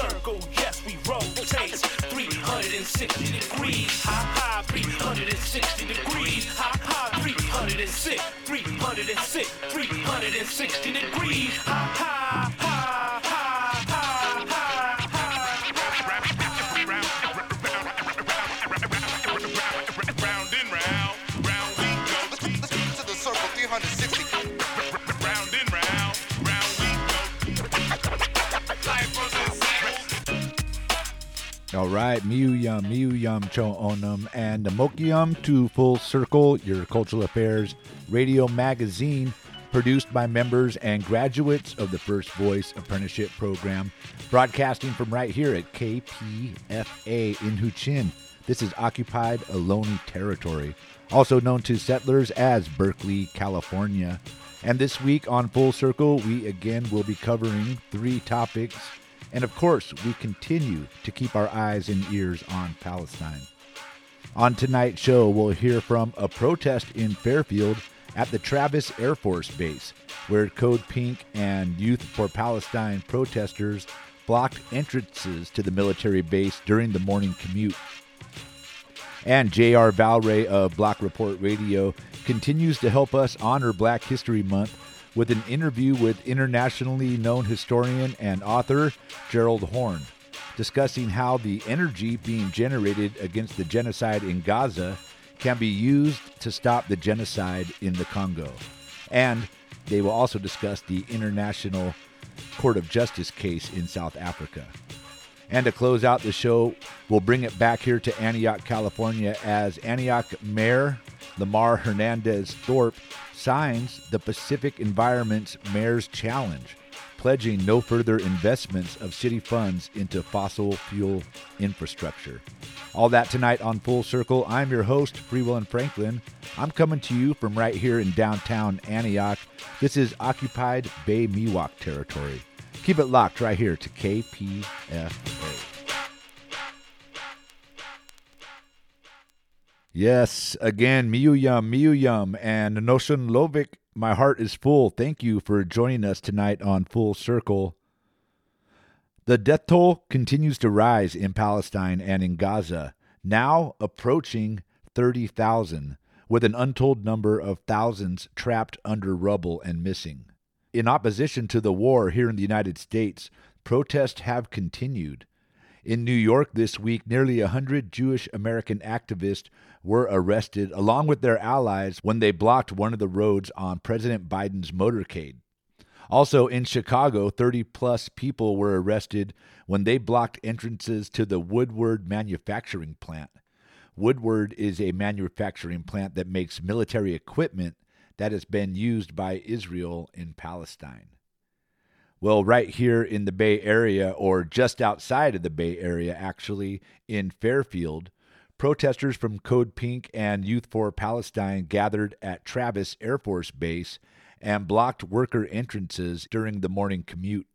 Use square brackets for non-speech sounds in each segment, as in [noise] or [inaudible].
circle. Yes, we rotate 360 degrees. Ha ha, 360 degrees. Ha ha, 306, 306, 360 degrees. Ha ha right, Miu Yum, Miu Yum Cho Onum, and Mokium to Full Circle, your cultural affairs radio magazine, produced by members and graduates of the First Voice Apprenticeship Program, broadcasting from right here at KPFA in Huichin. This is occupied Ohlone territory, also known to settlers as Berkeley, California. And this week on Full Circle, we again will be covering three topics. And of course, we continue to keep our eyes and ears on Palestine. On tonight's show, we'll hear from a protest in Fairfield at the Travis Air Force Base, where Code Pink and Youth for Palestine protesters blocked entrances to the military base during the morning commute. And J.R. Valrey of Block Report Radio continues to help us honor Black History Month with an interview with internationally known historian and author Gerald Horne, discussing how the energy being generated against the genocide in Gaza can be used to stop the genocide in the Congo. And they will also discuss the International Court of Justice case in South Africa. And to close out the show, we'll bring it back here to Antioch, California, as Antioch Mayor Lamar Hernandez Thorpe signs the Pacific Environment's Mayor's Challenge, pledging no further investments of city funds into fossil fuel infrastructure. All that tonight on Full Circle. I'm your host, Free Will and Franklin. I'm coming to you from right here in downtown Antioch. This is occupied Bay Miwok territory. Keep it locked right here to KPFA. Yes, again, Miyuyum, Miyuyum, and Noshun Lovik. My heart is full. Thank you for joining us tonight on Full Circle. The death toll continues to rise in Palestine and in Gaza, now approaching 30,000, with an untold number of thousands trapped under rubble and missing. In opposition to the war here in the United States, protests have continued. In New York this week, nearly 100 Jewish American activists were arrested along with their allies when they blocked one of the roads on President Biden's motorcade. Also in Chicago, 30 plus people were arrested when they blocked entrances to the Woodward manufacturing plant. Woodward is a manufacturing plant that makes military equipment that has been used by Israel in Palestine. Well, right here in the Bay Area, or just outside of the Bay Area, actually, in Fairfield, protesters from Code Pink and Youth for Palestine gathered at Travis Air Force Base and blocked worker entrances during the morning commute.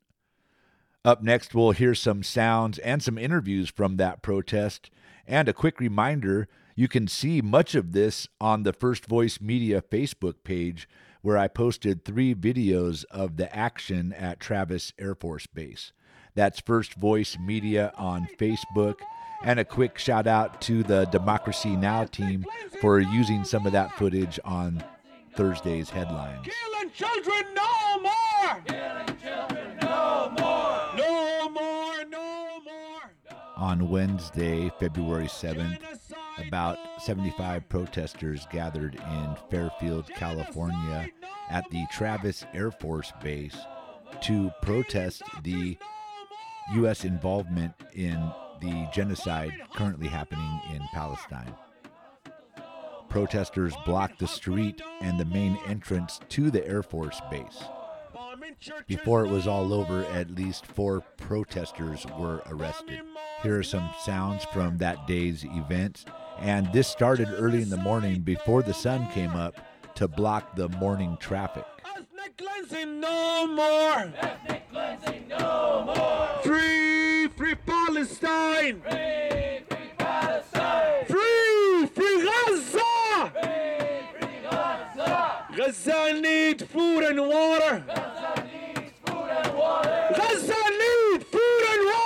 Up next, we'll hear some sounds and some interviews from that protest. And a quick reminder you can see much of this on the First Voice Media Facebook page, where I posted three videos of the action at Travis Air Force Base. That's First Voice Media on Facebook. And a quick shout out to the Democracy Now! team for using some of that footage on Thursday's headlines. Killing children no more! On Wednesday, February 7th, about 75 protesters gathered in Fairfield, California at the Travis Air Force Base to protest the U.S. involvement in the genocide currently happening in Palestine. Protesters blocked the street and the main entrance to the Air Force Base. Before it was all over, at least four protesters were arrested. Here are some sounds from that day's events, and this started early in the morning before the sun came up to block the morning traffic. Ethnic cleansing no more! Ethnic cleansing no more! Free, free Palestine! Free, free Palestine! Free, free Gaza! Free, free Gaza! Gaza need food and water! Gaza needs food and water! Gaza need food and water!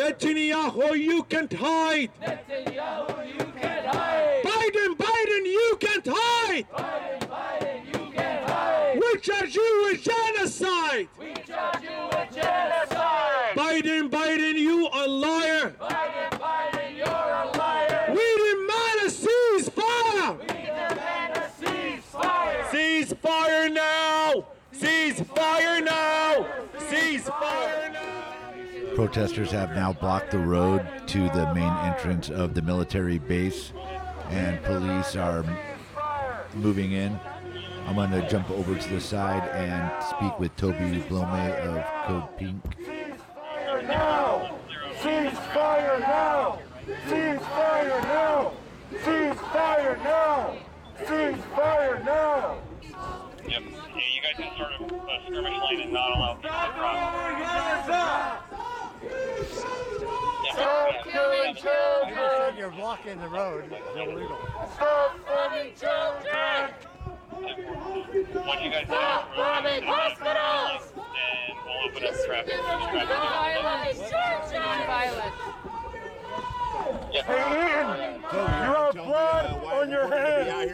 Netanyahu, you can't hide. Biden, Biden, you can't hide. We charge you with genocide. Biden, Biden, you a liar. We demand a ceasefire. Ceasefire now. Ceasefire now. Ceasefire now. Protesters have now blocked the road to the main entrance of the military base, and police are moving in. I'm going to jump over to the side and speak with Toby Blome of Code Pink. Ceasefire now! Ceasefire now! Ceasefire now! Ceasefire now! Ceasefire now! Yep. Yeah, you guys can sort of uh, skirmish lane and not allow people to cross. Stop killing children! You're blocking the road. It's illegal. Stop bombing children! Once you guys Stop bombing hospitals! Then we'll open up traffic. Hey, you have blood on your hands!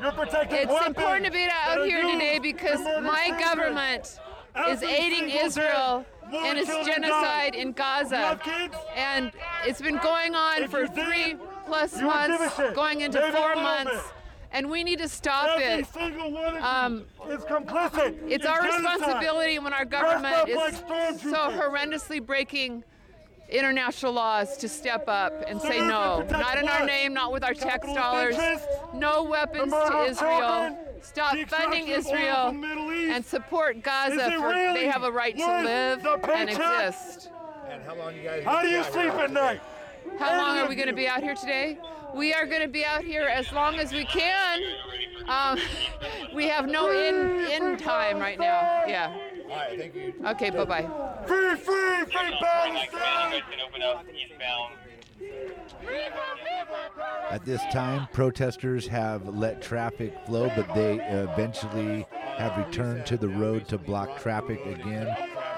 You're protecting It's weapons important to be out here today because my government is aiding single day, More its genocide die. in Gaza. And it's been going on If for three plus you would give months, going into four months. And we need to stop Every it. single one of Um, is complicit. It's our genocide. responsibility when our government is like so horrendously breaking international laws to step up and say no. and Not in our name, not with our tax dollars. No weapons to Israel. Children? Stop funding extraction of oil Israel from the Middle East? and support Gaza it for really they have a right to worth live the and paycheck? exist. How do you sleep at night? How long are we going to be out here today? We are going to be out here as long as we can. Um, [laughs] we have no in in time right now. Yeah. All right, thank you. Okay. Bye bye. Free, free, free Like, man, Palestine! At this time, protesters have let traffic flow, but they eventually have returned to the road to block traffic again,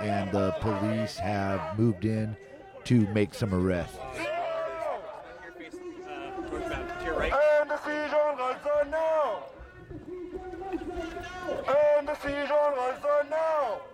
and the police have moved in to make some arrests. And the siege on Gaza now!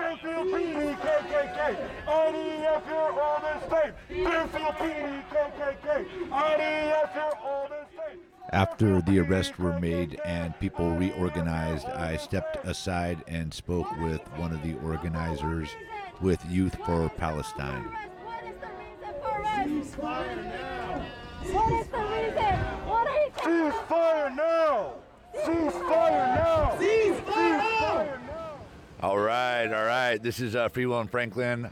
Fairfield PD, KKK, IDF, you're all state. Fairfield PD, KKK, IDF, you're all state. After the arrests were made and people reorganized, I stepped aside and spoke with one of the organizers with Youth for Palestine. What is the reason? What are you Ceasefire now! Ceasefire now! Ceasefire now! All right, all right. This is uh, Freewell and Franklin.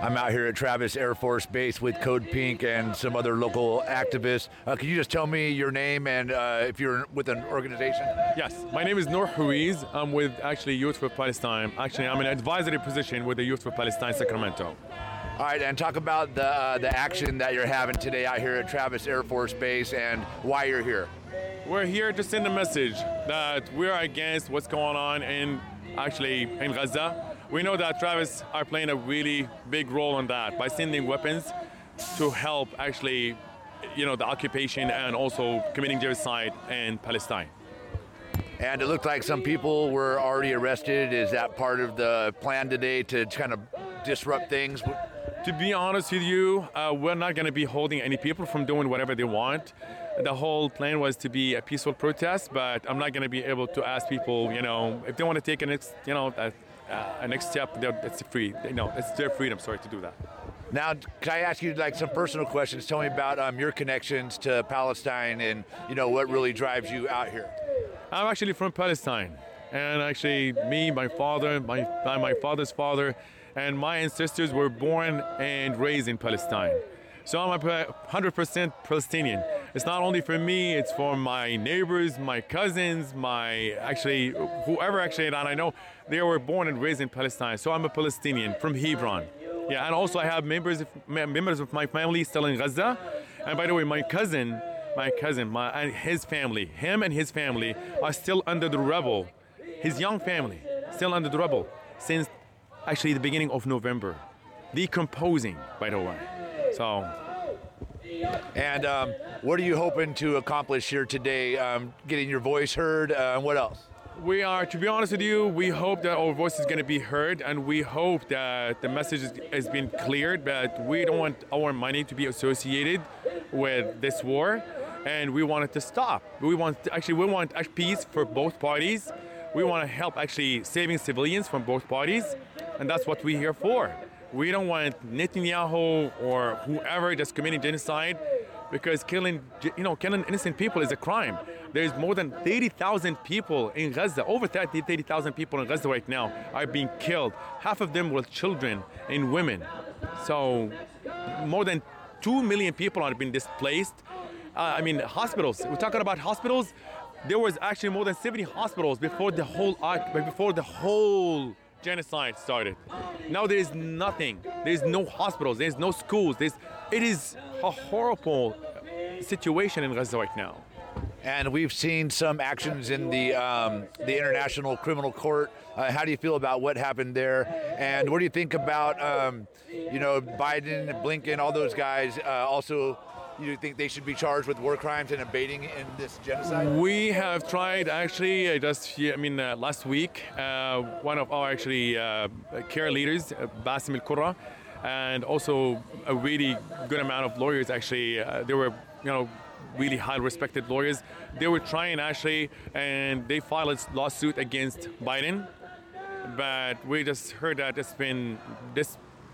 I'm out here at Travis Air Force Base with Code Pink and some other local activists. Uh, can you just tell me your name and uh, if you're with an organization? Yes, my name is Noor Hariz. I'm with actually Youth for Palestine. Actually, I'm in an advisory position with the Youth for Palestine Sacramento. All right, and talk about the uh, the action that you're having today out here at Travis Air Force Base and why you're here. We're here to send a message that we're against what's going on in actually in Gaza. We know that Travis are playing a really big role in that by sending weapons to help actually, you know, the occupation and also committing genocide in Palestine. And it looked like some people were already arrested. Is that part of the plan today to kind of disrupt things? To be honest with you, uh, we're not going to be holding any people from doing whatever they want. The whole plan was to be a peaceful protest, but I'm not going to be able to ask people, you know, if they want to take a next, you know, a, a next step, they're- it's free. You know, it's their freedom. Sorry to do that. Now, can I ask you like some personal questions? Tell me about um, your connections to Palestine and you know what really drives you out here. I'm actually from Palestine, and actually, me, my father, my uh, my father's father, and my ancestors were born and raised in Palestine. So I'm a 100% Palestinian. It's not only for me; it's for my neighbors, my cousins, my actually whoever actually that I know, they were born and raised in Palestine. So I'm a Palestinian from Hebron. Yeah, and also I have members of, members of my family still in Gaza. And by the way, my cousin my cousin, my and his family, him and his family are still under the rubble. His young family still under the rubble since actually the beginning of November, decomposing. By the way, so. And um, what are you hoping to accomplish here today? Um, getting your voice heard. Uh, and what else? We are, to be honest with you, we hope that our voice is going to be heard, and we hope that the message has been cleared. But we don't want our money to be associated with this war, and we want it to stop. We want actually we want peace for both parties. We want to help actually saving civilians from both parties, and that's what we're here for. We don't want Netanyahu or whoever that's committing genocide because killing you know killing innocent people is a crime. There's more than 30,000 people in Gaza. Over 30 30,000 people in Gaza right now are being killed. Half of them were children and women. So more than 2 million people are being displaced. Uh, I mean hospitals. We're talking about hospitals. There was actually more than 70 hospitals before the whole before the whole genocide started. Now there is nothing. There is no hospitals. There is no schools. There's, it is a horrible situation in Gaza right now. And we've seen some actions in the um, the International Criminal Court. Uh, how do you feel about what happened there? And what do you think about um, you know Biden, Blinken, all those guys? Uh, also, you think they should be charged with war crimes and abating in this genocide? We have tried actually uh, just yeah, I mean uh, last week uh, one of our actually uh, care leaders uh, Basim Al Qurra and also a really good amount of lawyers actually uh, they were you know really high respected lawyers they were trying actually and they filed a lawsuit against Biden but we just heard that it's been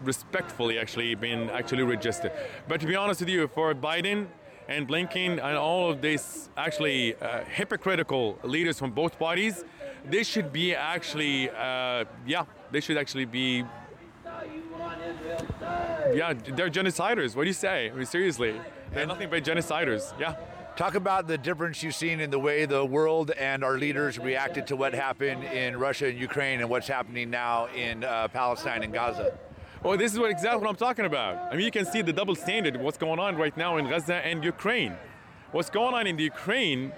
disrespectfully actually been actually registered. But to be honest with you, for Biden and Blinken and all of these actually uh, hypocritical leaders from both parties, they should be actually, uh, yeah, they should actually be. Yeah, they're genociders. What do you say? I mean, seriously, they're nothing but genociders. Yeah. Talk about the difference you've seen in the way the world and our leaders reacted to what happened in Russia and Ukraine and what's happening now in uh, Palestine and Gaza. Well, this is what exactly what I'm talking about. I mean, you can see the double standard what's going on right now in Gaza and Ukraine. What's going on in the Ukraine,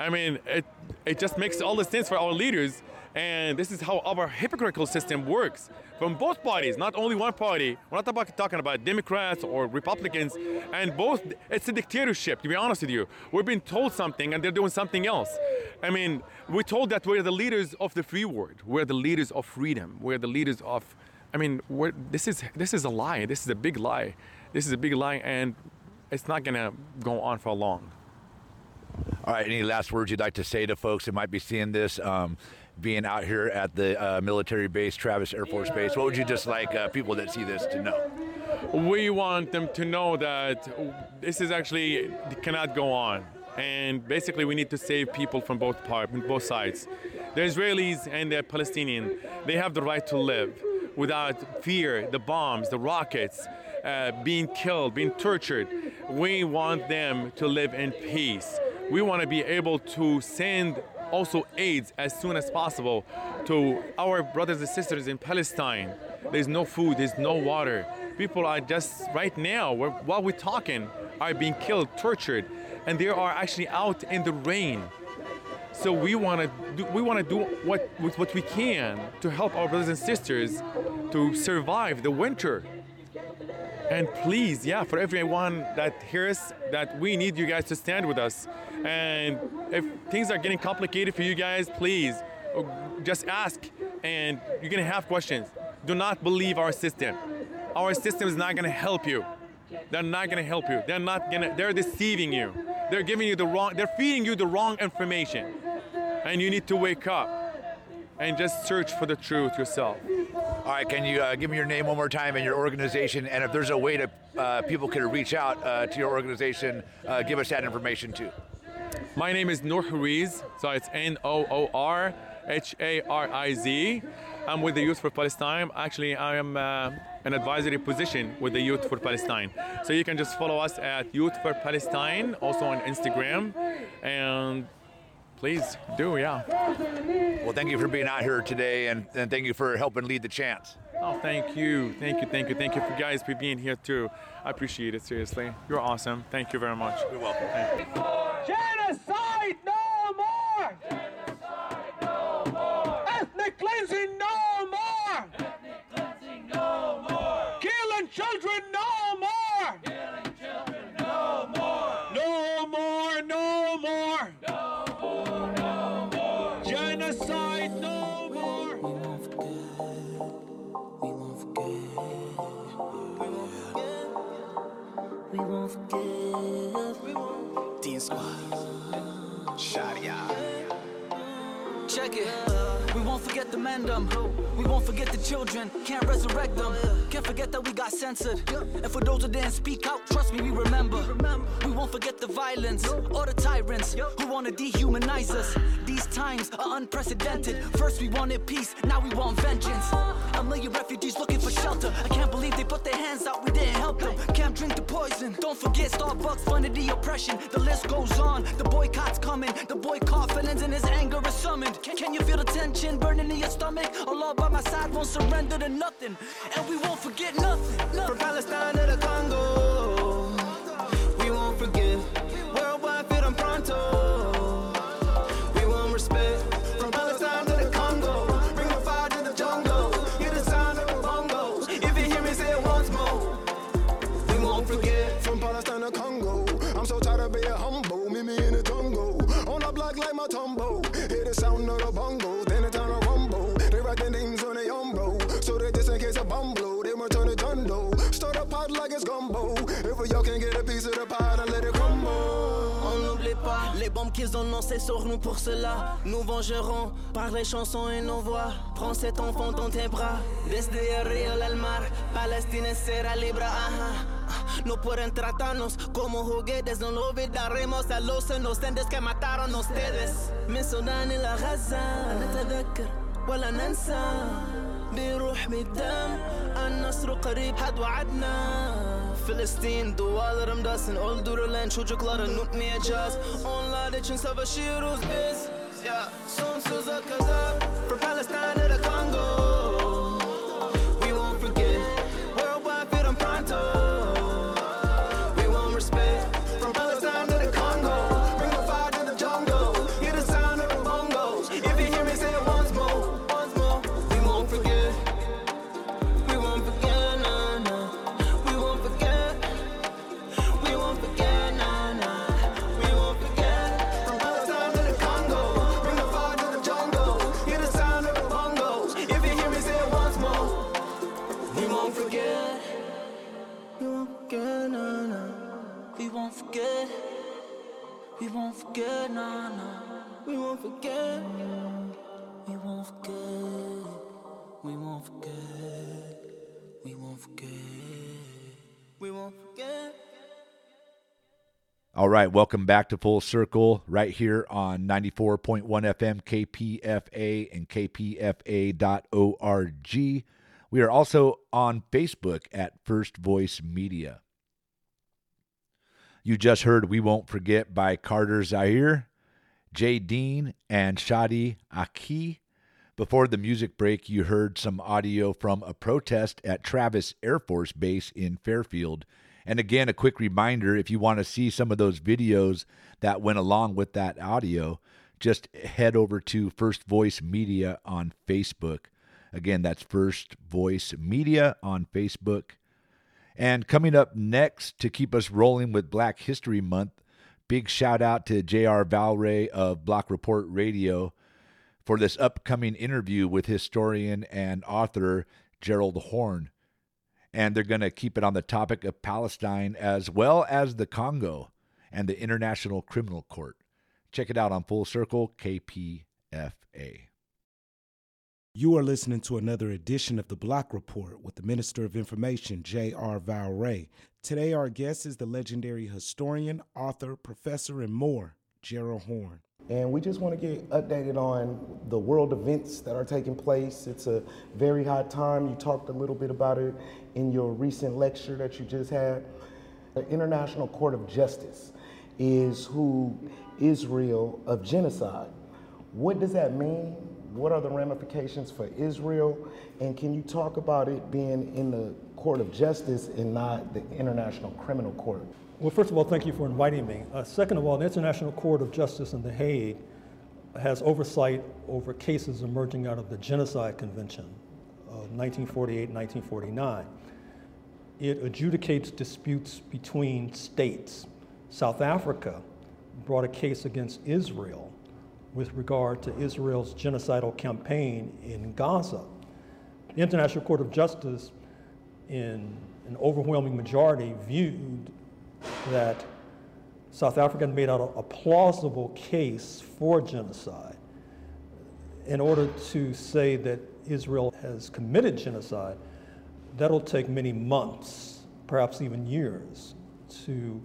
I mean, it, it just makes all the sense for our leaders. And this is how our hypocritical system works from both parties, not only one party. We're not about, talking about Democrats or Republicans, and both. It's a dictatorship, to be honest with you. We're being told something, and they're doing something else. I mean, we're told that we're the leaders of the free world. We're the leaders of freedom. We're the leaders of. I mean, we're, this is this is a lie. This is a big lie. This is a big lie, and it's not gonna go on for long. All right, any last words you'd like to say to folks that might be seeing this, um, being out here at the uh, military base, Travis Air Force Base? What would you just like uh, people that see this to know? We want them to know that this is actually cannot go on, and basically we need to save people from both part, both sides. The Israelis and the Palestinians, they have the right to live without fear, the bombs, the rockets, uh, being killed, being tortured. We want them to live in peace. We want to be able to send also aids as soon as possible to our brothers and sisters in Palestine. There's no food, there's no water. People are just right now, while we're talking, are being killed, tortured, and they are actually out in the rain. So we want to do, we want to do what what we can to help our brothers and sisters to survive the winter. And please, yeah, for everyone that hears that we need you guys to stand with us. And if things are getting complicated for you guys, please uh, just ask and you're gonna have questions. Do not believe our system. Our system is not gonna help you. They're not gonna help you. They're not gonna, they're deceiving you. They're giving you the wrong, they're feeding you the wrong information. And you need to wake up and just search for the truth yourself. All right, can you uh, give me your name one more time and your organization? And if there's a way to uh, people can reach out uh, to your organization, uh, give us that information too. My name is Noor Hariz, so it's N O O R H A R I Z. I'm with the Youth for Palestine. Actually, I am uh, an advisory position with the Youth for Palestine. So you can just follow us at Youth for Palestine, also on Instagram, and please do, yeah. Well, thank you for being out here today, and, and thank you for helping lead the chance. Oh, thank you, thank you, thank you, thank you for guys for being here too. I appreciate it seriously. You're awesome. Thank you very much. You're welcome. Thank you. Genocide no more! Ethnic cleansing no more! Killing children no more! Won't forget the mandem. We won't forget the children. Can't resurrect them. Oh, can't forget that we got censored. And for those who didn't speak out, trust me, we remember. We won't forget violence or the tyrants who wanna dehumanize us. These times are unprecedented. First we wanted peace, now we want vengeance. A million refugees looking for shelter. I can't believe they put their hands out, we didn't help them. Can't drink the poison. Don't forget Starbucks funded the oppression. The list goes on. The boycott's coming. The boycott feelings and his anger is summoned. Can, you feel the tension burning in your stomach? Allah by my side won't surrender to nothing. And we won't forget nothing. nothing. From Palestine to the les bombes qu'ils ont lancées sur nous pour cela. Nous vengerons par les chansons et nos voix. Prends cet enfant dans tes bras. Desde el río al mar, Palestina será libre. Ajá. No pueden tratarnos como juguetes, no lo olvidaremos a los inocentes que mataron a ustedes. من سودان إلى غزة نتذكر ولا ننسى بروح بالدم النصر قريب had وعدنا Filistin dualarım dasın öldürülen çocukları unutmayacağız. Onlar için savaşıyoruz biz. Yeah. Sonsuza kadar. For Palestine to the Congo forget, nah, nah. We won't forget We won't forget. We won't forget. We won't forget. We won't forget All right, welcome back to Full Circle right here on 94.1 FM KPFA and kpfa.org. We are also on Facebook at First Voice Media. You just heard We Won't Forget by Carter Zaire, Jay Dean, and Shadi Aki. Before the music break, you heard some audio from a protest at Travis Air Force Base in Fairfield. And again, a quick reminder if you want to see some of those videos that went along with that audio, just head over to First Voice Media on Facebook. Again, that's First Voice Media on Facebook. And coming up next to keep us rolling with Black History Month, big shout out to J.R. Valrey of Block Report Radio for this upcoming interview with historian and author Gerald Horne. And they're going to keep it on the topic of Palestine as well as the Congo and the International Criminal Court. Check it out on Full Circle KPFA. You are listening to another edition of the Block Report with the Minister of Information, J.R. Valrey. Today, our guest is the legendary historian, author, professor, and more, Gerald Horne. And we just want to get updated on the world events that are taking place. It's a very hot time. You talked a little bit about it in your recent lecture that you just had. The International Court of Justice is who Israel of genocide. What does that mean? What are the ramifications for Israel? And can you talk about it being in the Court of Justice and not the International Criminal Court? Well, first of all, thank you for inviting me. Uh, second of all, the International Court of Justice in The Hague has oversight over cases emerging out of the Genocide Convention of 1948 1949. It adjudicates disputes between states. South Africa brought a case against Israel with regard to Israel's genocidal campaign in Gaza. The International Court of Justice, in an overwhelming majority, viewed that South Africa made out a, a plausible case for genocide. In order to say that Israel has committed genocide, that'll take many months, perhaps even years, to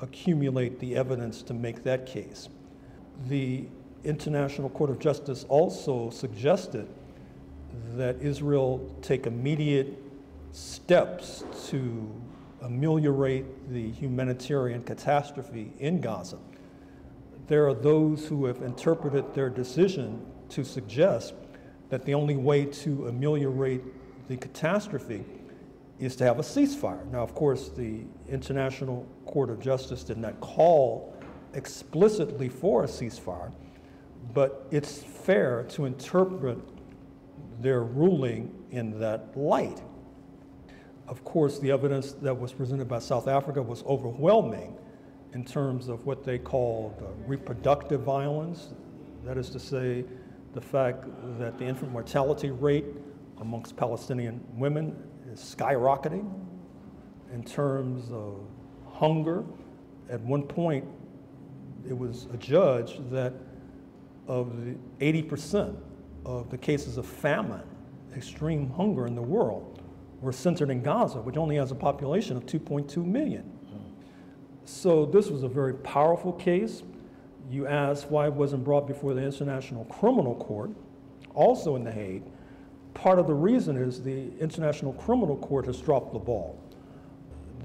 accumulate the evidence to make that case. The International Court of Justice also suggested that Israel take immediate steps to ameliorate the humanitarian catastrophe in Gaza. There are those who have interpreted their decision to suggest that the only way to ameliorate the catastrophe is to have a ceasefire. Now, of course, the International Court of Justice did not call explicitly for a ceasefire, but it's fair to interpret their ruling in that light. Of course, the evidence that was presented by South Africa was overwhelming in terms of what they called uh, reproductive violence. That is to say, the fact that the infant mortality rate amongst Palestinian women is skyrocketing in terms of hunger. At one point, it was adjudged that of the 80% of the cases of famine, extreme hunger in the world, were centered in Gaza, which only has a population of 2.2 million. So this was a very powerful case. You asked why it wasn't brought before the International Criminal Court, also in The Hague. Part of the reason is the International Criminal Court has dropped the ball.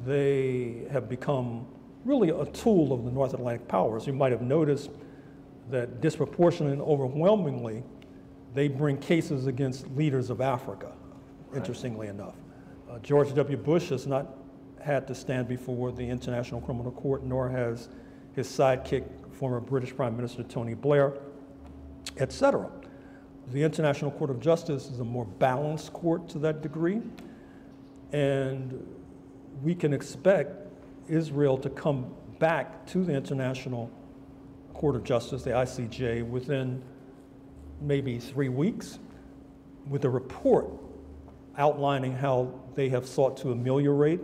They have become really a tool of the North Atlantic powers. You might have noticed that disproportionately and overwhelmingly, they bring cases against leaders of Africa, interestingly enough. Uh, George W. Bush has not had to stand before the International Criminal Court, nor has his sidekick, former British Prime Minister Tony Blair, et cetera. The International Court of Justice is a more balanced court to that degree, and we can expect Israel to come back to the International Court of Justice, the ICJ, within maybe three weeks with a report outlining how they have sought to ameliorate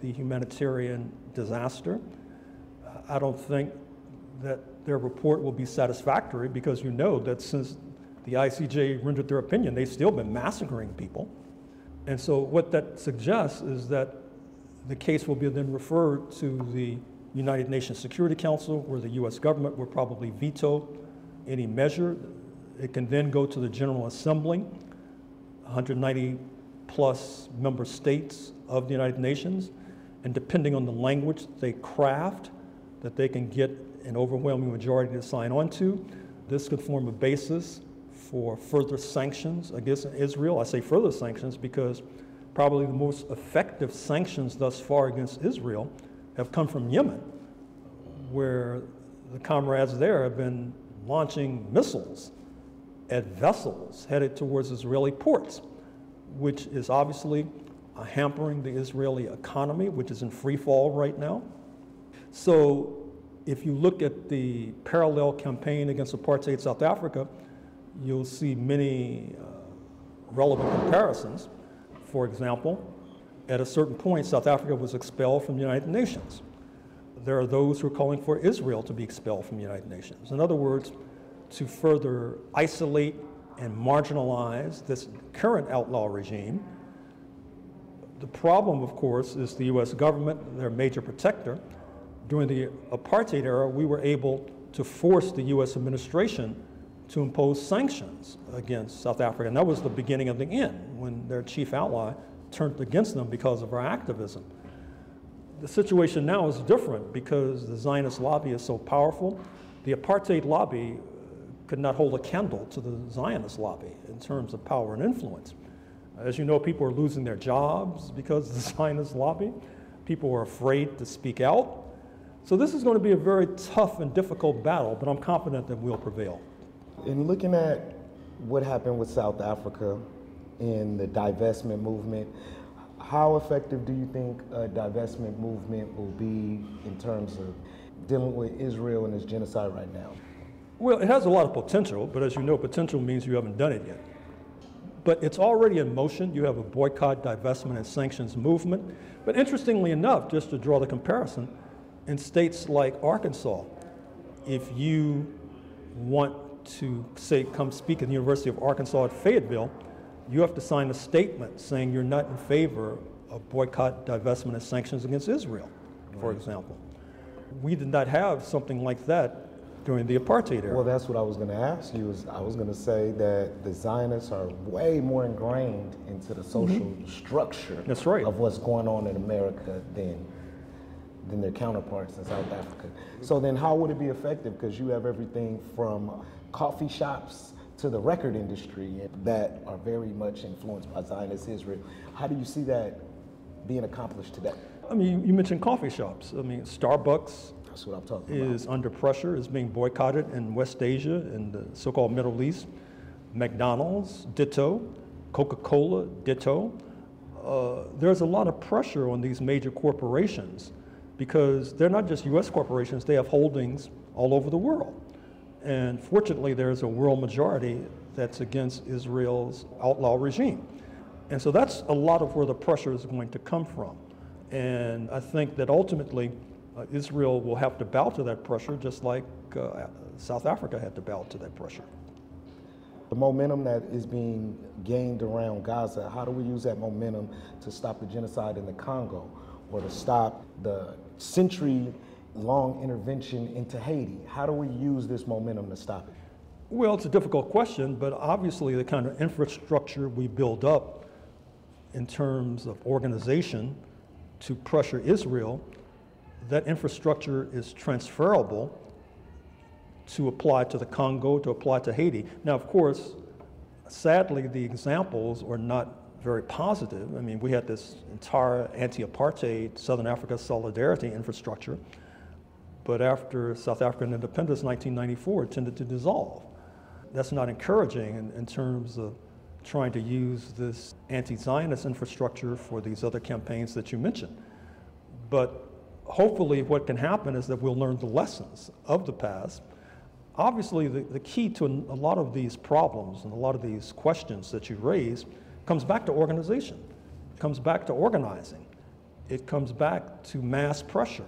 the humanitarian disaster. I don't think that their report will be satisfactory because you know that since the ICJ rendered their opinion, they've still been massacring people. And so, what that suggests is that the case will be then referred to the United Nations Security Council, where the US government will probably veto any measure. It can then go to the General Assembly, 190 plus member states of the United Nations, and depending on the language they craft, that they can get an overwhelming majority to sign on to, this could form a basis for further sanctions against Israel. I say further sanctions because probably the most effective sanctions thus far against Israel have come from Yemen, where the comrades there have been launching missiles at vessels headed towards Israeli ports, which is obviously hampering the Israeli economy, which is in free fall right now. So, if you look at the parallel campaign against apartheid South Africa, you'll see many uh, relevant comparisons. For example, at a certain point, South Africa was expelled from the United Nations. There are those who are calling for Israel to be expelled from the United Nations. In other words, to further isolate and marginalize this current outlaw regime. The problem, of course, is the US government, their major protector. During the apartheid era, we were able to force the US administration to impose sanctions against South Africa. And that was the beginning of the end when their chief ally turned against them because of our activism. The situation now is different because the Zionist lobby is so powerful. The apartheid lobby uh, could not hold a candle to the Zionist lobby in terms of power and influence. As you know, people are losing their jobs because of the [laughs] Zionist lobby. People are afraid to speak out. So this is going to be a very tough and difficult battle, but I'm confident that we'll prevail. In looking at what happened with South Africa in the divestment movement, how effective do you think a divestment movement will be in terms of dealing with Israel and its genocide right now? Well, it has a lot of potential, but as you know, potential means you haven't done it yet. But it's already in motion. You have a boycott, divestment, and sanctions movement. But interestingly enough, just to draw the comparison, in states like Arkansas, if you want to say come speak at the University of Arkansas at Fayetteville, you have to sign a statement saying you're not in favor of boycott, divestment, and sanctions against Israel, for Right. example. We did not have something like that during the apartheid era. Well, that's what I was going to ask you. Is I was going to say that the Zionists are way more ingrained into the social Mhm. structure That's right. of what's going on in America than than their counterparts in South Africa. So then, how would it be effective? Because you have everything from coffee shops to the record industry that are very much influenced by Zionist Israel. How do you see that being accomplished today? I mean, you, mentioned coffee shops. I mean, Starbucks That's what I'm talking about. is under pressure, is being boycotted in West Asia and the so-called Middle East. McDonald's, ditto. Coca-Cola, ditto. Uh, there's a lot of pressure on these major corporations because they're not just U.S. corporations; they have holdings all over the world. And fortunately, there's a world majority that's against Israel's outlaw regime. And so that's a lot of where the pressure is going to come from. And I think that ultimately, uh, Israel will have to bow to that pressure, just like uh, South Africa had to bow to that pressure. The momentum that is being gained around Gaza, how do we use that momentum to stop the genocide in the Congo or to stop the century long intervention into Haiti? How do we use this momentum to stop it? Well, it's a difficult question, but obviously, the kind of infrastructure we build up in terms of organization to pressure Israel, that infrastructure is transferable to apply to the Congo, to apply to Haiti. Now, of course, sadly, the examples are not very positive. I mean, we had this entire anti apartheid Southern Africa solidarity infrastructure, but after South African independence in 1994, it tended to dissolve. That's not encouraging in, in terms of trying to use this anti Zionist infrastructure for these other campaigns that you mentioned. But hopefully, what can happen is that we'll learn the lessons of the past. Obviously, the, the key to a lot of these problems and a lot of these questions that you raise comes back to organization, it comes back to organizing, it comes back to mass pressure.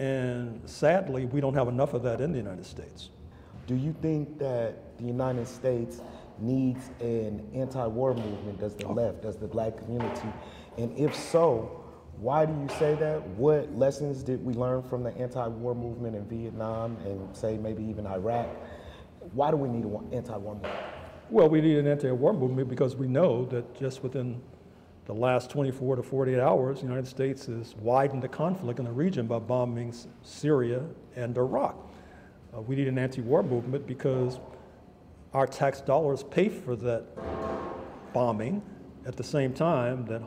And sadly, we don't have enough of that in the United States. Do you think that the United States needs an anti war movement? Does the left, does the black community? And if so, why do you say that? What lessons did we learn from the anti war movement in Vietnam and, say, maybe even Iraq? Why do we need an anti war movement? Well, we need an anti-war movement because we know that just within the last 24 to 48 hours, the United States has widened the conflict in the region by bombing Syria and Iraq. Uh, we need an anti-war movement because our tax dollars pay for that bombing at the same time that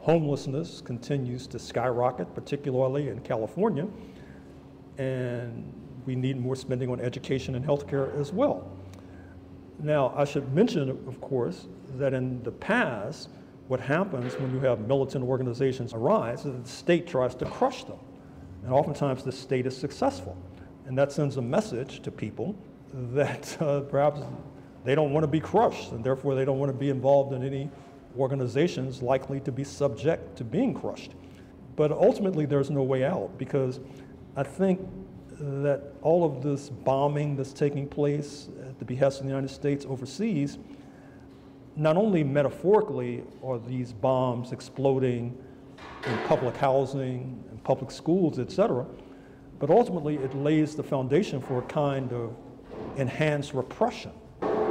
homelessness continues to skyrocket, particularly in California, and we need more spending on education and healthcare as well. Now, I should mention, of course, that in the past, What happens when you have militant organizations arise is that the state tries to crush them. And oftentimes the state is successful. And that sends a message to people that [laughs] uh, perhaps they don't want to be crushed, and therefore they don't want to be involved in any organizations likely to be subject to being crushed. But ultimately, there's no way out because I think that all of this bombing that's taking place at the behest of the United States overseas, not only metaphorically are these bombs exploding in public housing and public schools, et cetera, but ultimately it lays the foundation for a kind of enhanced repression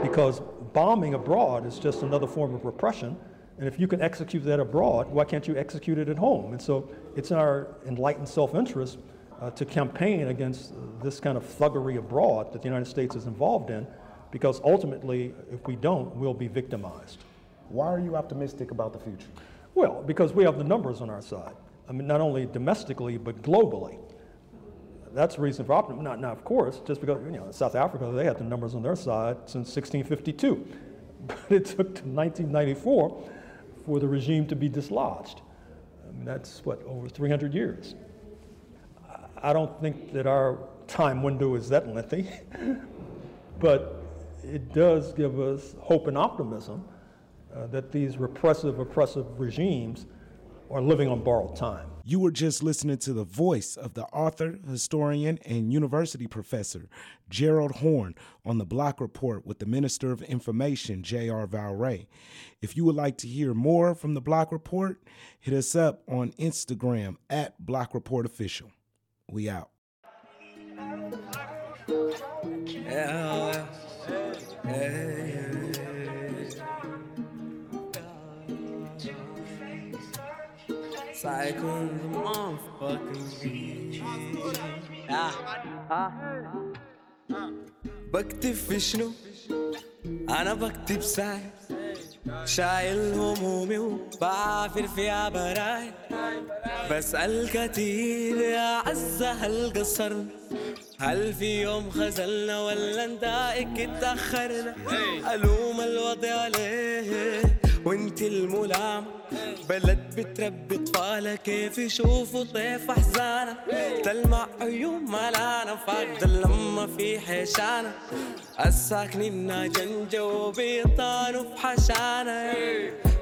because bombing abroad is just another form of repression and if you can execute that abroad, why can't you execute it at home? And so it's in our enlightened self interest uh, to campaign against this kind of thuggery abroad that the United States is involved in, because ultimately, if we don't, we'll be victimized. Why are you optimistic about the future? Well, because we have the numbers on our side. I mean, not only domestically, but globally. That's the reason for optimism. Now, now, of course, just because, you know, South Africa, they had the numbers on their side since 1652. [laughs] But it took to 1994 for the regime to be dislodged. I mean, that's what, over 300 years. I don't think that our time window is that lengthy, [laughs] but it does give us hope and optimism uh, that these repressive, oppressive regimes are living on borrowed time. You were just listening to the voice of the author, historian, and university professor Gerald Horne, on the Block Report with the Minister of Information, J.R. Valrey. If you would like to hear more from the Block Report, hit us up on Instagram at Block Report Official. We out. Yeah, yeah, Psycho motherfucking beat. بكتب في شنو انا بكتب ساي شايل همومي وبعافر فيها براي بسأل كتير يا عزة هل قصرنا هل في يوم خزلنا ولا ندائك اتأخرنا ألوم الوضع ليه؟ وانت الملام. بلد بتربي طفالة كيف يشوفوا طيف أحزانة؟ تلمع عيون ملانة فاقدة لما في حيشانة. الساكنين جنجة وبيطانوا في حشانة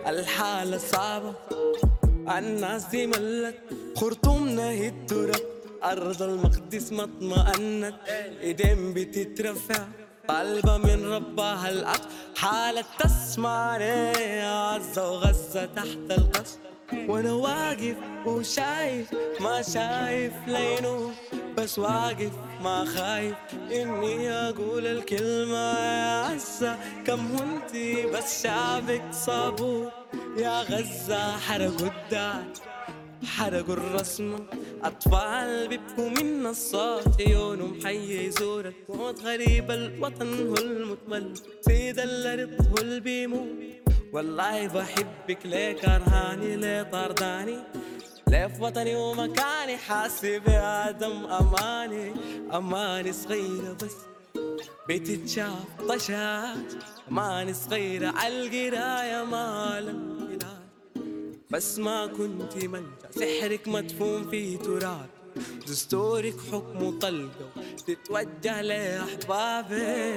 الحالة صعبة الناس دي ملت. خرطومنا هي التراب أرض المقدس ما إيدين بتترفع. طالبة من ربها العطف حالة تسمعني عزة وغزة تحت القصر وأنا واقف وشايف ما شايف لينو بس واقف ما خايف إني أقول الكلمة. يا عزة كم هنتي بس شعبك صابور يا غزة حرقوا الدار حرقوا الرسمة أطفال بيبكوا من الصوت عيونهم حي يزورك. موت غريب الوطن هو المتمل سيد الأرض هو بيموت والله بحبك ليه كرهاني ليه طرداني؟ ليه في وطني ومكاني حاسي بآدم أماني؟ أماني صغيرة بس بتتشاف طشات أماني صغيرة عالقراية مالا بس ما كنت ملجأ سحرك مدفون في تراب دستورك حكم طلقة تتوجه لأحبابك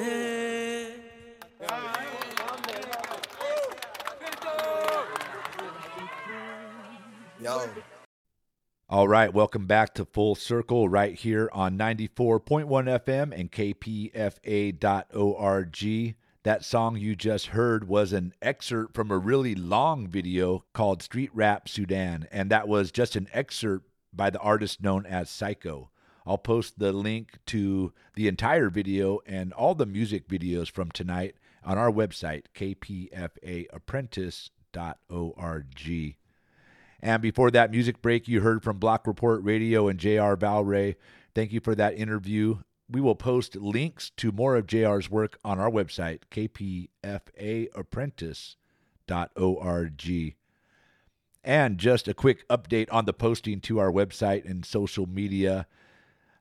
Yo. All right, welcome back to Full Circle right here on 94.1 FM and kpfa.org. That song you just heard was an excerpt from a really long video called Street Rap Sudan, and that was just an excerpt by the artist known as Psycho. I'll post the link to the entire video and all the music videos from tonight on our website, kpfaapprentice.org. And before that music break, you heard from Block Report Radio and JR Valrey. Thank you for that interview. We will post links to more of JR's work on our website, kpfaapprentice.org. And just a quick update on the posting to our website and social media.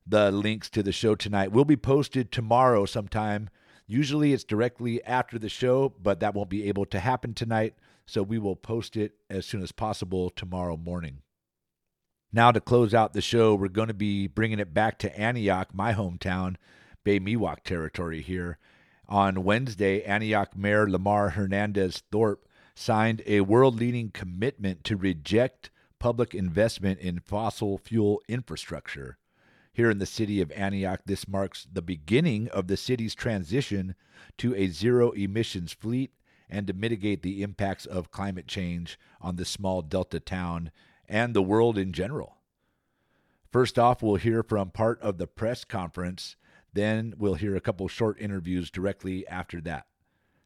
The links to the show tonight will be posted tomorrow sometime. Usually it's directly after the show, but that won't be able to happen tonight. so we will post it as soon as possible tomorrow morning. Now, to close out the show, we're going to be bringing it back to Antioch, my hometown, Bay Miwok territory here. On Wednesday, Antioch Mayor Lamar Hernandez Thorpe signed a world leading commitment to reject public investment in fossil fuel infrastructure. Here in the city of Antioch, this marks the beginning of the city's transition to a zero emissions fleet and to mitigate the impacts of climate change on this small delta town and the world in general. First off, we'll hear from part of the press conference then we'll hear a couple short interviews directly after that.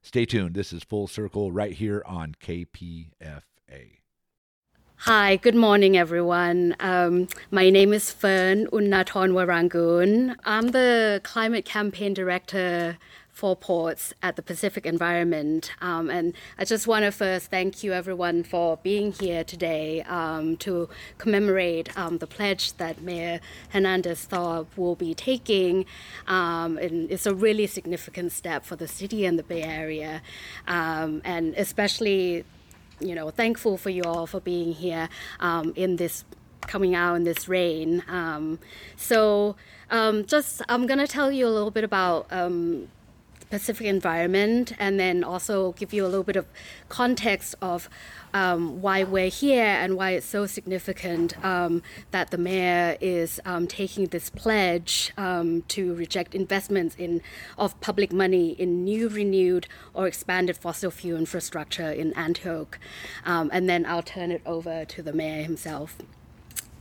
Stay tuned. This is Full Circle right here on KPFA. Hi, good morning, everyone. Um, my name is Fern Uennatornwaranggoon. I'm the Climate Campaign Director for ports at the Pacific Environment. Um, and I just want to first thank you, everyone, for being here today um, to commemorate um, the pledge that Mayor Hernandez Thorpe will be taking. Um, and it's a really significant step for the city and the Bay Area, um, and especially. You know, thankful for you all for being here in this coming out in this rain. Um, so, um, just I'm gonna tell you a little bit about um, Pacific environment and then also give you a little bit of context of um, why we're here and why it's so significant um, that the mayor is um, taking this pledge um, to reject investments in of public money in new, renewed, or expanded fossil fuel infrastructure in Antioch. Um, and then I'll turn it over to the mayor himself.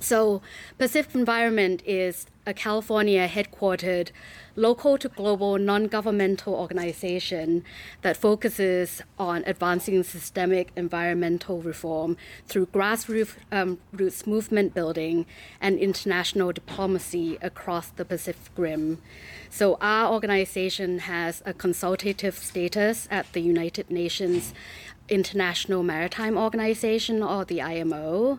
So, Pacific Environment is a California headquartered local to global non governmental organization that focuses on advancing systemic environmental reform through grassroots um, movement building and international diplomacy across the Pacific Rim. So, our organization has a consultative status at the United Nations International Maritime Organization, or the IMO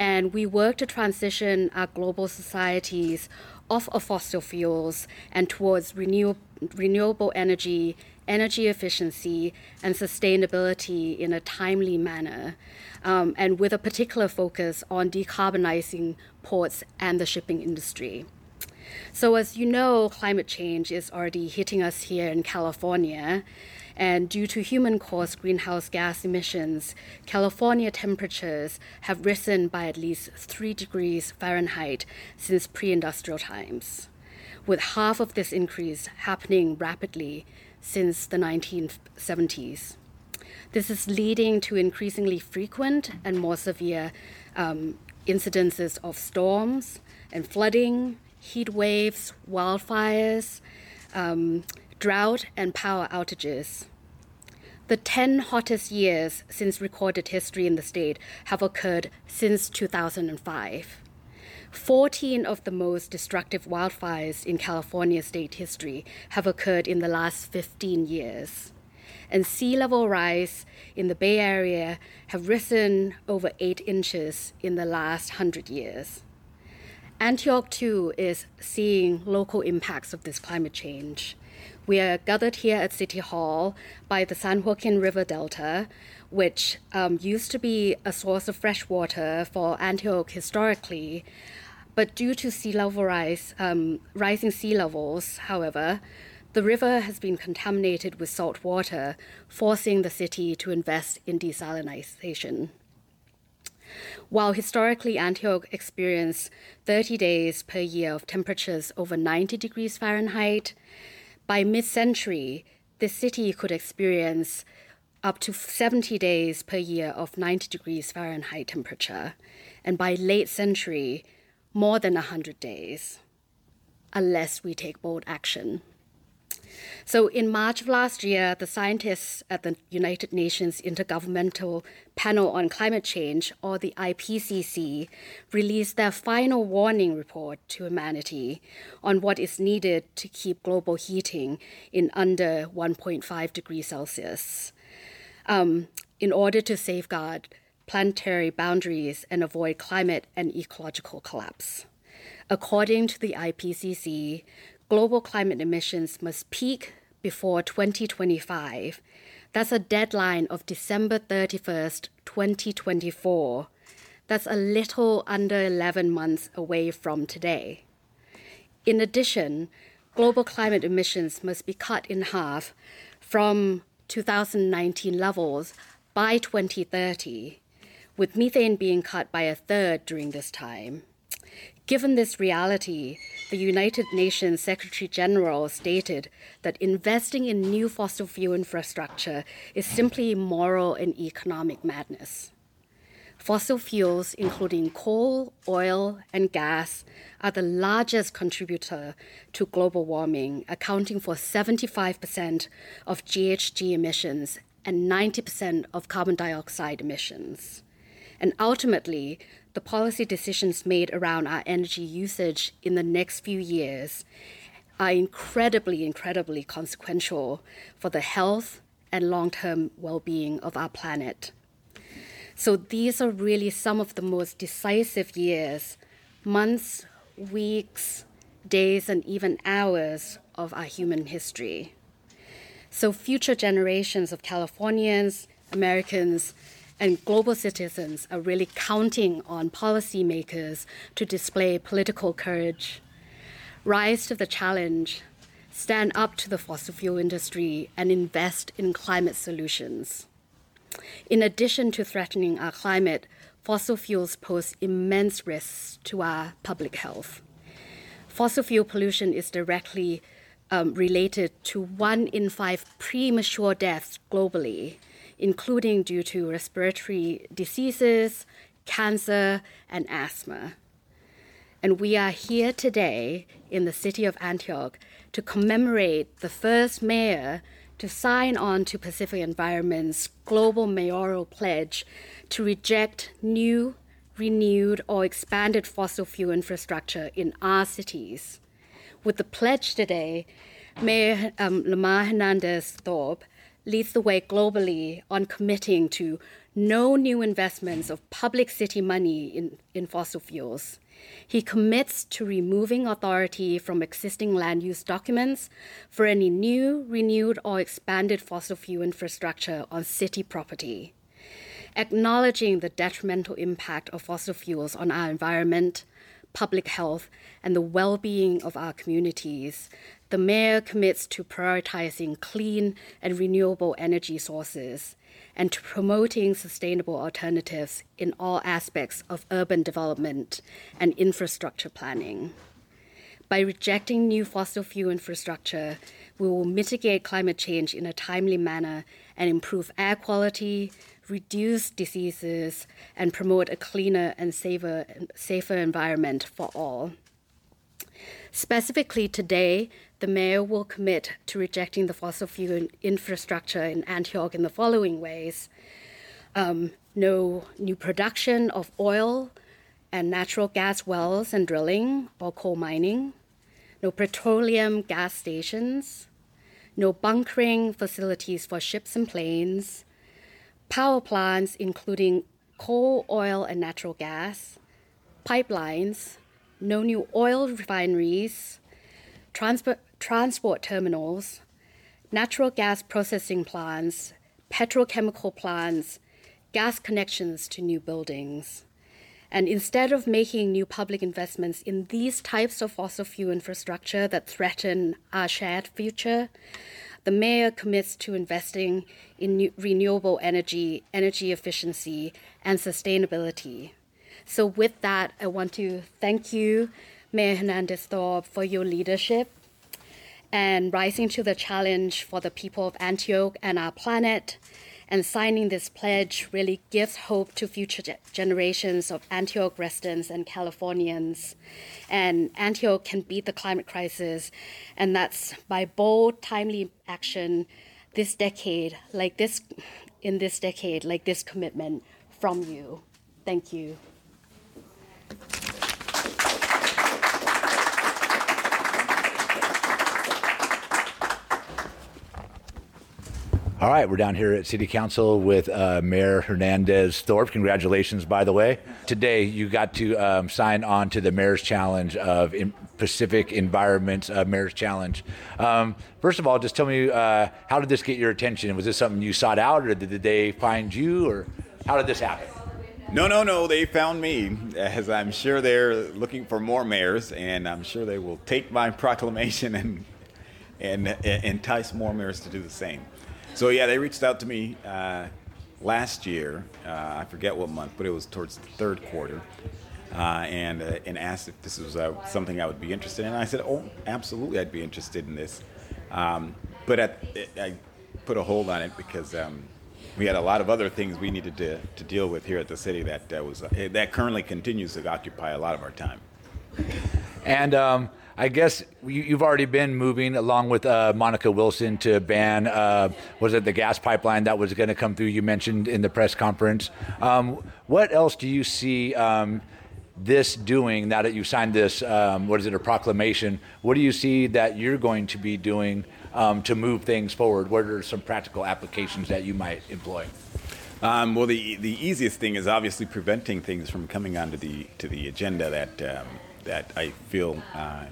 and we work to transition our global societies off of fossil fuels and towards renew- renewable energy, energy efficiency, and sustainability in a timely manner, um, and with a particular focus on decarbonizing ports and the shipping industry. So, as you know, climate change is already hitting us here in California. And due to human caused greenhouse gas emissions, California temperatures have risen by at least 3 degrees Fahrenheit since pre industrial times, with half of this increase happening rapidly since the 1970s. This is leading to increasingly frequent and more severe um, incidences of storms and flooding, heat waves, wildfires, um, drought, and power outages. The 10 hottest years since recorded history in the state have occurred since 2005. 14 of the most destructive wildfires in California state history have occurred in the last 15 years. And sea level rise in the Bay Area have risen over 8 inches in the last 100 years. Antioch, too, is seeing local impacts of this climate change. We are gathered here at City Hall by the San Joaquin River Delta, which um, used to be a source of fresh water for Antioch historically. But due to sea level rise, um, rising sea levels, however, the river has been contaminated with salt water, forcing the city to invest in desalination. While historically Antioch experienced 30 days per year of temperatures over 90 degrees Fahrenheit, by mid century, the city could experience up to 70 days per year of 90 degrees Fahrenheit temperature, and by late century, more than 100 days, unless we take bold action. So, in March of last year, the scientists at the United Nations Intergovernmental Panel on Climate Change, or the IPCC, released their final warning report to humanity on what is needed to keep global heating in under 1.5 degrees Celsius um, in order to safeguard planetary boundaries and avoid climate and ecological collapse. According to the IPCC, global climate emissions must peak before 2025, That's a deadline of December 31st, 2024. That's a little under 11 months away from today. In addition, global climate emissions must be cut in half from 2019 levels by 2030, with methane being cut by a third during this time. Given this reality, the United Nations Secretary General stated that investing in new fossil fuel infrastructure is simply moral and economic madness. Fossil fuels, including coal, oil, and gas, are the largest contributor to global warming, accounting for 75% of GHG emissions and 90% of carbon dioxide emissions. And ultimately, the policy decisions made around our energy usage in the next few years are incredibly, incredibly consequential for the health and long term well being of our planet. So these are really some of the most decisive years, months, weeks, days, and even hours of our human history. So future generations of Californians, Americans, and global citizens are really counting on policymakers to display political courage, rise to the challenge, stand up to the fossil fuel industry, and invest in climate solutions. In addition to threatening our climate, fossil fuels pose immense risks to our public health. Fossil fuel pollution is directly um, related to one in five premature deaths globally including due to respiratory diseases, cancer, and asthma. And we are here today in the city of Antioch to commemorate the first mayor to sign on to Pacific Environment's global mayoral pledge to reject new, renewed, or expanded fossil fuel infrastructure in our cities. With the pledge today, Mayor um, Lamar Hernandez Thorpe leads the way globally on committing to no new investments of public city money in, in fossil fuels. He commits to removing authority from existing land use documents for any new, renewed, or expanded fossil fuel infrastructure on city property. Acknowledging the detrimental impact of fossil fuels on our environment, public health, and the well being of our communities, the mayor commits to prioritizing clean and renewable energy sources and to promoting sustainable alternatives in all aspects of urban development and infrastructure planning. By rejecting new fossil fuel infrastructure, we will mitigate climate change in a timely manner and improve air quality, reduce diseases, and promote a cleaner and safer, safer environment for all. Specifically today, the mayor will commit to rejecting the fossil fuel infrastructure in Antioch in the following ways. Um, no new production of oil and natural gas wells and drilling or coal mining, no petroleum gas stations, no bunkering facilities for ships and planes, power plants including coal, oil, and natural gas, pipelines, no new oil refineries, transport, transport terminals, natural gas processing plants, petrochemical plants, gas connections to new buildings. And instead of making new public investments in these types of fossil fuel infrastructure that threaten our shared future, the mayor commits to investing in new, renewable energy, energy efficiency, and sustainability. So, with that, I want to thank you, Mayor Hernandez Thorpe, for your leadership and rising to the challenge for the people of Antioch and our planet. And signing this pledge really gives hope to future ge- generations of Antioch residents and Californians. And Antioch can beat the climate crisis, and that's by bold, timely action this decade, like this, in this decade, like this commitment from you. Thank you. All right, we're down here at City Council with uh, Mayor Hernandez Thorpe. Congratulations, by the way. Today, you got to um, sign on to the Mayor's Challenge of Pacific Environments uh, Mayor's Challenge. Um, first of all, just tell me uh, how did this get your attention? Was this something you sought out, or did they find you, or how did this happen? No, no, no. They found me, as I'm sure they're looking for more mayors, and I'm sure they will take my [laughs] proclamation and and, and entice more mayors to do the same. So yeah, they reached out to me uh, last year. Uh, I forget what month, but it was towards the third quarter, uh, and uh, and asked if this was uh, something I would be interested in. And I said, oh, absolutely, I'd be interested in this. Um, but at, I put a hold on it because. Um, we had a lot of other things we needed to, to deal with here at the city that uh, was that currently continues to occupy a lot of our time. And um, I guess you, have already been moving along with uh, Monica Wilson to ban, uh, was it the gas pipeline that was going to come through? You mentioned in the press conference. Um, what else do you see um, this doing now that you signed this? Um, what is it, a proclamation? What do you see that you're going to be doing um, to move things forward? What are some practical applications that you might employ? Um, well, the the easiest thing is obviously preventing things from coming onto the to the agenda that um, that I feel uh,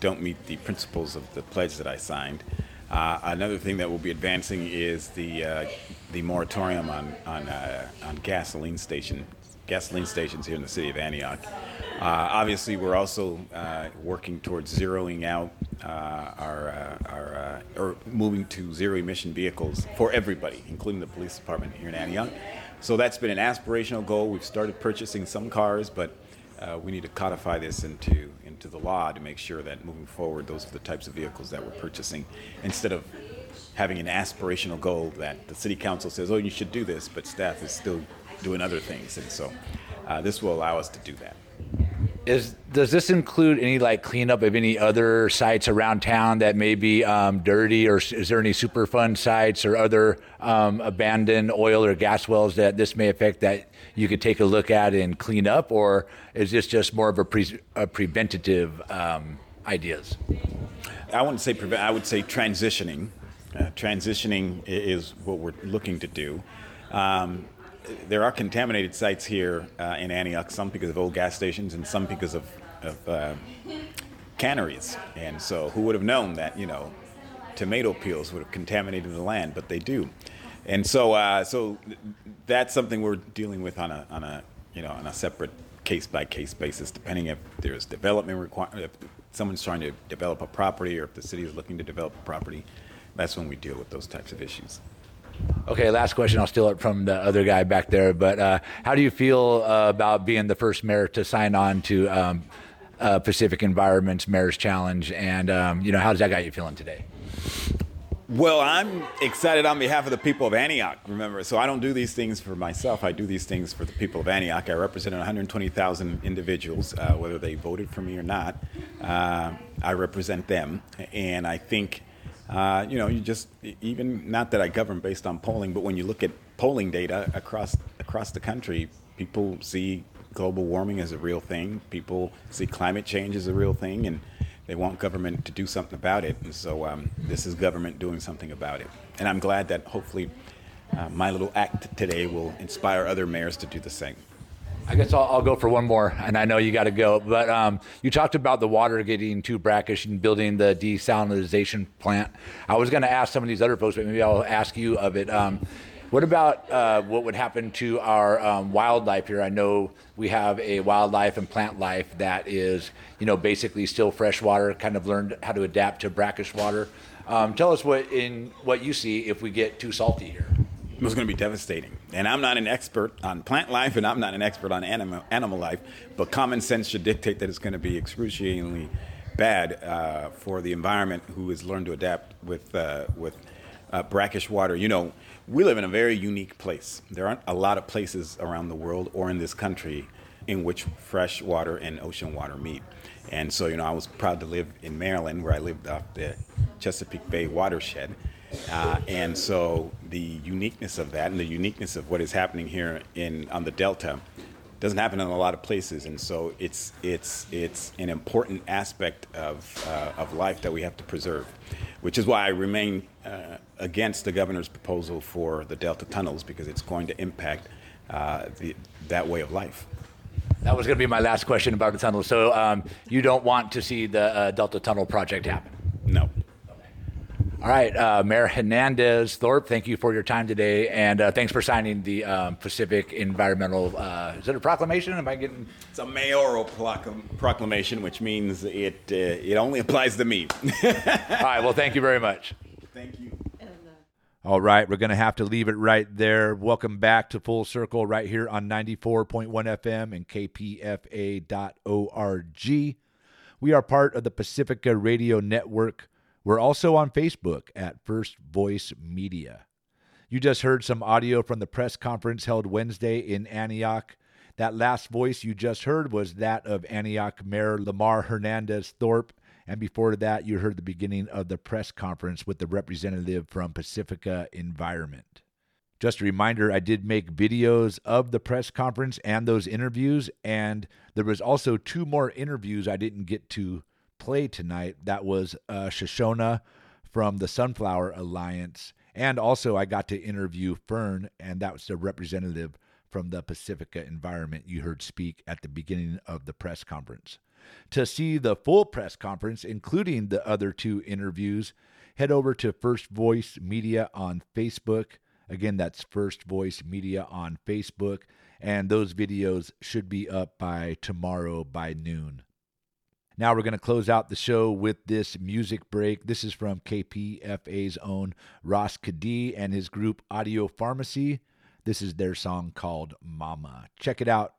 don't meet the principles of the pledge that I signed. Uh, another thing that we'll be advancing is the uh, the moratorium on on uh, on gasoline station gasoline stations here in the city of Antioch. Uh, obviously, we're also uh, working towards zeroing out uh, our, our or moving to zero emission vehicles for everybody, including the police department here in Antioch. So that's been an aspirational goal. We've started purchasing some cars, but we need to codify this into into the law to make sure that moving forward, those are the types of vehicles that we're purchasing, instead of having an aspirational goal that the city council says, "Oh, you should do this," but staff is still doing other things, and so this will allow us to do that. Is does this include any like cleanup of any other sites around town that may be um, dirty, or is there any Superfund sites or other um, abandoned oil or gas wells that this may affect that you could take a look at and clean up, or is this just more of a, pre- a preventative um, ideas? I wouldn't say prevent. I would say transitioning. Uh, transitioning is what we're looking to do. Um, there are contaminated sites here uh, in Antioch, some because of old gas stations and some because of, of uh, canneries. And so, who would have known that, you know, tomato peels would have contaminated the land, but they do. And so, uh, so that's something we're dealing with on a, on a, you know, on a separate case by case basis, depending if there's development if someone's trying to develop a property or if the city is looking to develop a property. That's when we deal with those types of issues. Okay, last question. I'll steal it from the other guy back there. But uh, how do you feel uh, about being the first mayor to sign on to um, uh, Pacific Environment's Mayor's Challenge? And um, you know, how does that got you feeling today? Well, I'm excited on behalf of the people of Antioch. Remember, so I don't do these things for myself. I do these things for the people of Antioch. I represent 120,000 individuals, uh, whether they voted for me or not. Uh, I represent them, and I think uh, you know, you just even not that I govern based on polling, but when you look at polling data across across the country, people see global warming is a real thing. People see climate change as a real thing, and they want government to do something about it. And so um, this is government doing something about it. And I'm glad that hopefully uh, my little act today will inspire other mayors to do the same. I guess I'll, I'll, go for one more, and I know you got to go. But um, you talked about the water getting too brackish and building the desalinization plant. I was going to ask some of these other folks, but maybe I'll ask you of it. Um, what about uh, what would happen to our um, wildlife here? I know we have a wildlife and plant life that is, you know, basically still freshwater. Kind of learned how to adapt to brackish water. Um, tell us what in what you see if we get too salty here it was going to be devastating. And I'm not an expert on plant life, and I'm not an expert on animal, animal life, but common sense should dictate that it's going to be excruciatingly bad uh, for the environment who has learned to adapt with, uh, with uh, brackish water. You know, we live in a very unique place. There aren't a lot of places around the world or in this country in which fresh water and ocean water meet. And so, you know, I was proud to live in Maryland, where I lived off the Chesapeake Bay watershed. Uh, and so the uniqueness of that and the uniqueness of what is happening here in on the Delta doesn't happen in a lot of places, and so it's it's it's an important aspect of uh, of life that we have to preserve, which is why I remain uh, against the governor's proposal for the Delta tunnels because it's going to impact uh, the, that way of life. That was going to be my last question about the tunnel. So um, you don't want to see the uh, Delta Tunnel project happen? No. All right, uh, Mayor Hernandez Thorpe, thank you for your time today, and uh, thanks for signing the um, Pacific Environmental. Uh, is it a proclamation? Am I getting? It's a mayoral proclam- proclamation, which means it uh, it only applies to me. [laughs] All right. Well, thank you very much. Thank you. All right, we're going to have to leave it right there. Welcome back to Full Circle right here on 94.1 FM and kpfa.org. We are part of the Pacifica Radio Network. We're also on Facebook at First Voice Media. You just heard some audio from the press conference held Wednesday in Antioch. That last voice you just heard was that of Antioch Mayor Lamar Hernandez Thorpe. And before that, you heard the beginning of the press conference with the representative from Pacifica Environment. Just a reminder, I did make videos of the press conference and those interviews, and there was also two more interviews I didn't get to play tonight. That was uh, Shoshona from the Sunflower Alliance, and also I got to interview Fern, and that was the representative from the Pacifica Environment you heard speak at the beginning of the press conference. To see the full press conference, including the other two interviews, head over to First Voice Media on Facebook. Again, that's First Voice Media on Facebook. And those videos should be up by tomorrow by noon. Now we're going to close out the show with this music break. This is from KPFA's own Ras K'dee and his group Audio Pharmacy. This is their song called Mama. Check it out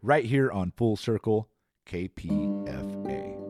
right here on Full Circle KPFA.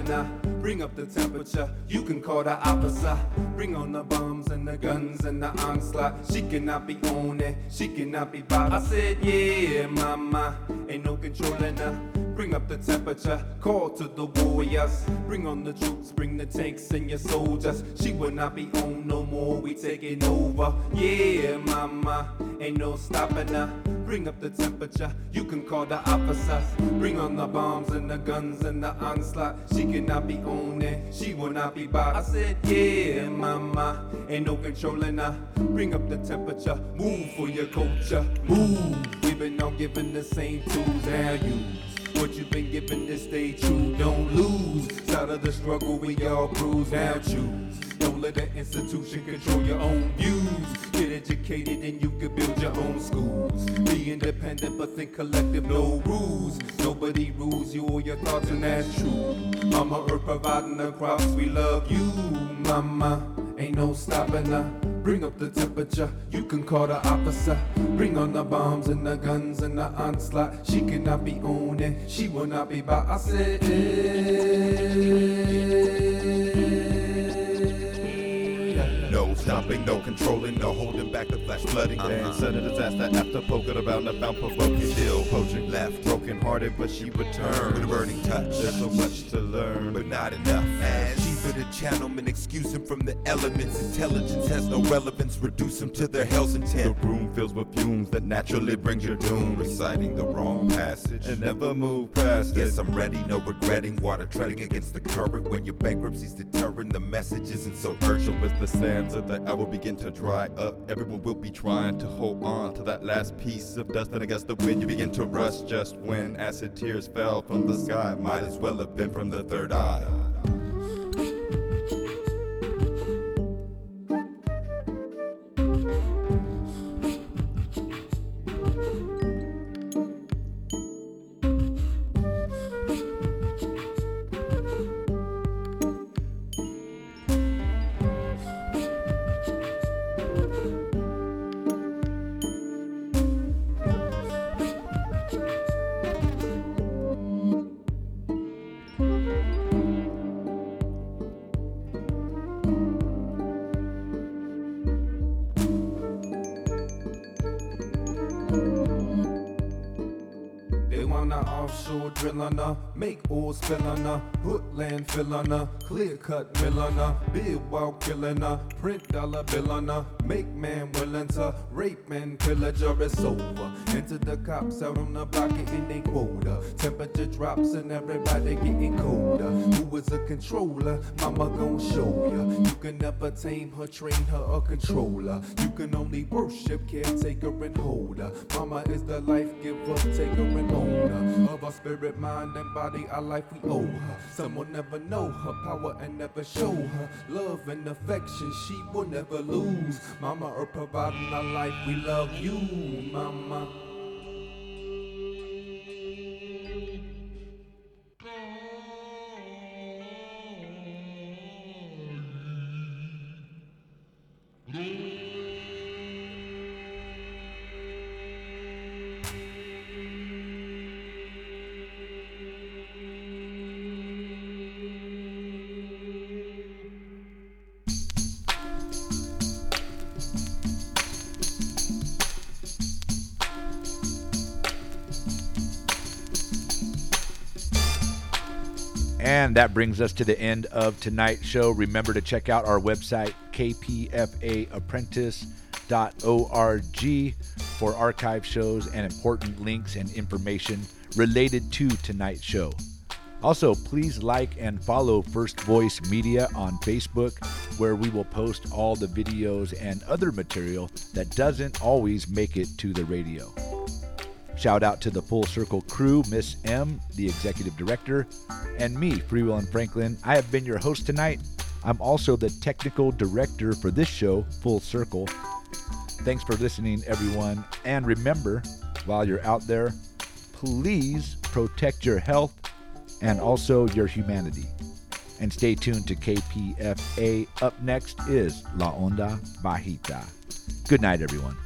Stopping her. Bring up the temperature, you can call the officer. Bring on the bombs and the guns and the onslaught. She cannot be on it, she cannot be bought. I said, yeah, mama, ain't no controlling her. Bring up the temperature, call to the warriors. Bring on the troops, bring the tanks and your soldiers. She will not be on no more, we taking over. Yeah, mama, ain't no stopping her. Bring up the temperature, you can call the officers. Bring on the bombs and the guns and the onslaught. She cannot be on it, she will not be bought. I said, yeah, mama, ain't no controlling her. Bring up the temperature, move for your culture, move. We've been all given the same tools, use. What you've been given to stay true, don't lose. Side of the struggle, we all bruise, now choose. Don't let the institution control your own views. Get educated and you can build your own schools. Be independent but think collective, no rules. Nobody rules you or your thoughts, and that's true. Mama Earth providing the crops, we love you, mama. Ain't no stopping her. Bring up the temperature, you can call the officer. Bring on the bombs and the guns and the onslaught. She cannot be on it, she will not be by. I said, stopping, no controlling, no holding back the flash flooding. Uh-huh. Then sudden disaster after poking around the found provoking. Still poaching left, broken hearted, but she returned with a burning touch. There's so much to learn, but not enough. As cheaper to channel and excuse him from the elements. Intelligence has no relevance, reduce him to their hell's intent. The room fills with fumes that naturally brings your doom. Reciting the wrong passage and never move past it. Yes, I'm ready, no regretting. Water treading against the current when your bankruptcy's deterring. The message isn't so urgent with the sands of the hour begin to dry up. Everyone will be trying to hold on to that last piece of dust. And against the wind, you begin to rust just when acid tears fell from the sky. Might as well have been from the third eye. Offshore drill on her, make oil spill on her, put landfill on her, clear cut mill on her, build while killing her, print dollar bill on her, make man willing to rape man pillager it's over. Enter the cops out on the block getting they quota. Temperature drops and everybody getting colder. Who is a controller? Mama gon' show ya. You can never tame her, train her, or control her. You can only worship, caretaker, and hold her. Mama is the life giver, taker, and owner of our spirit, mind, and body. Our life we owe her. Some will never know her power and never show her love and affection. She will never lose. Mama are providing our life. We love you, Mama. And that brings us to the end of tonight's show. Remember to check out our website, kpfaapprentice.org, for archive shows and important links and information related to tonight's show. Also, please like and follow First Voice Media on Facebook, where we will post all the videos and other material that doesn't always make it to the radio. Shout out to the Full Circle crew, Miss M, the executive director, and me, Free Will and Franklin. I have been your host tonight. I'm also the technical director for this show, Full Circle. Thanks for listening, everyone. And remember, while you're out there, please protect your health and also your humanity. And stay tuned to KPFA. Up next is La Onda Bajita. Good night, everyone.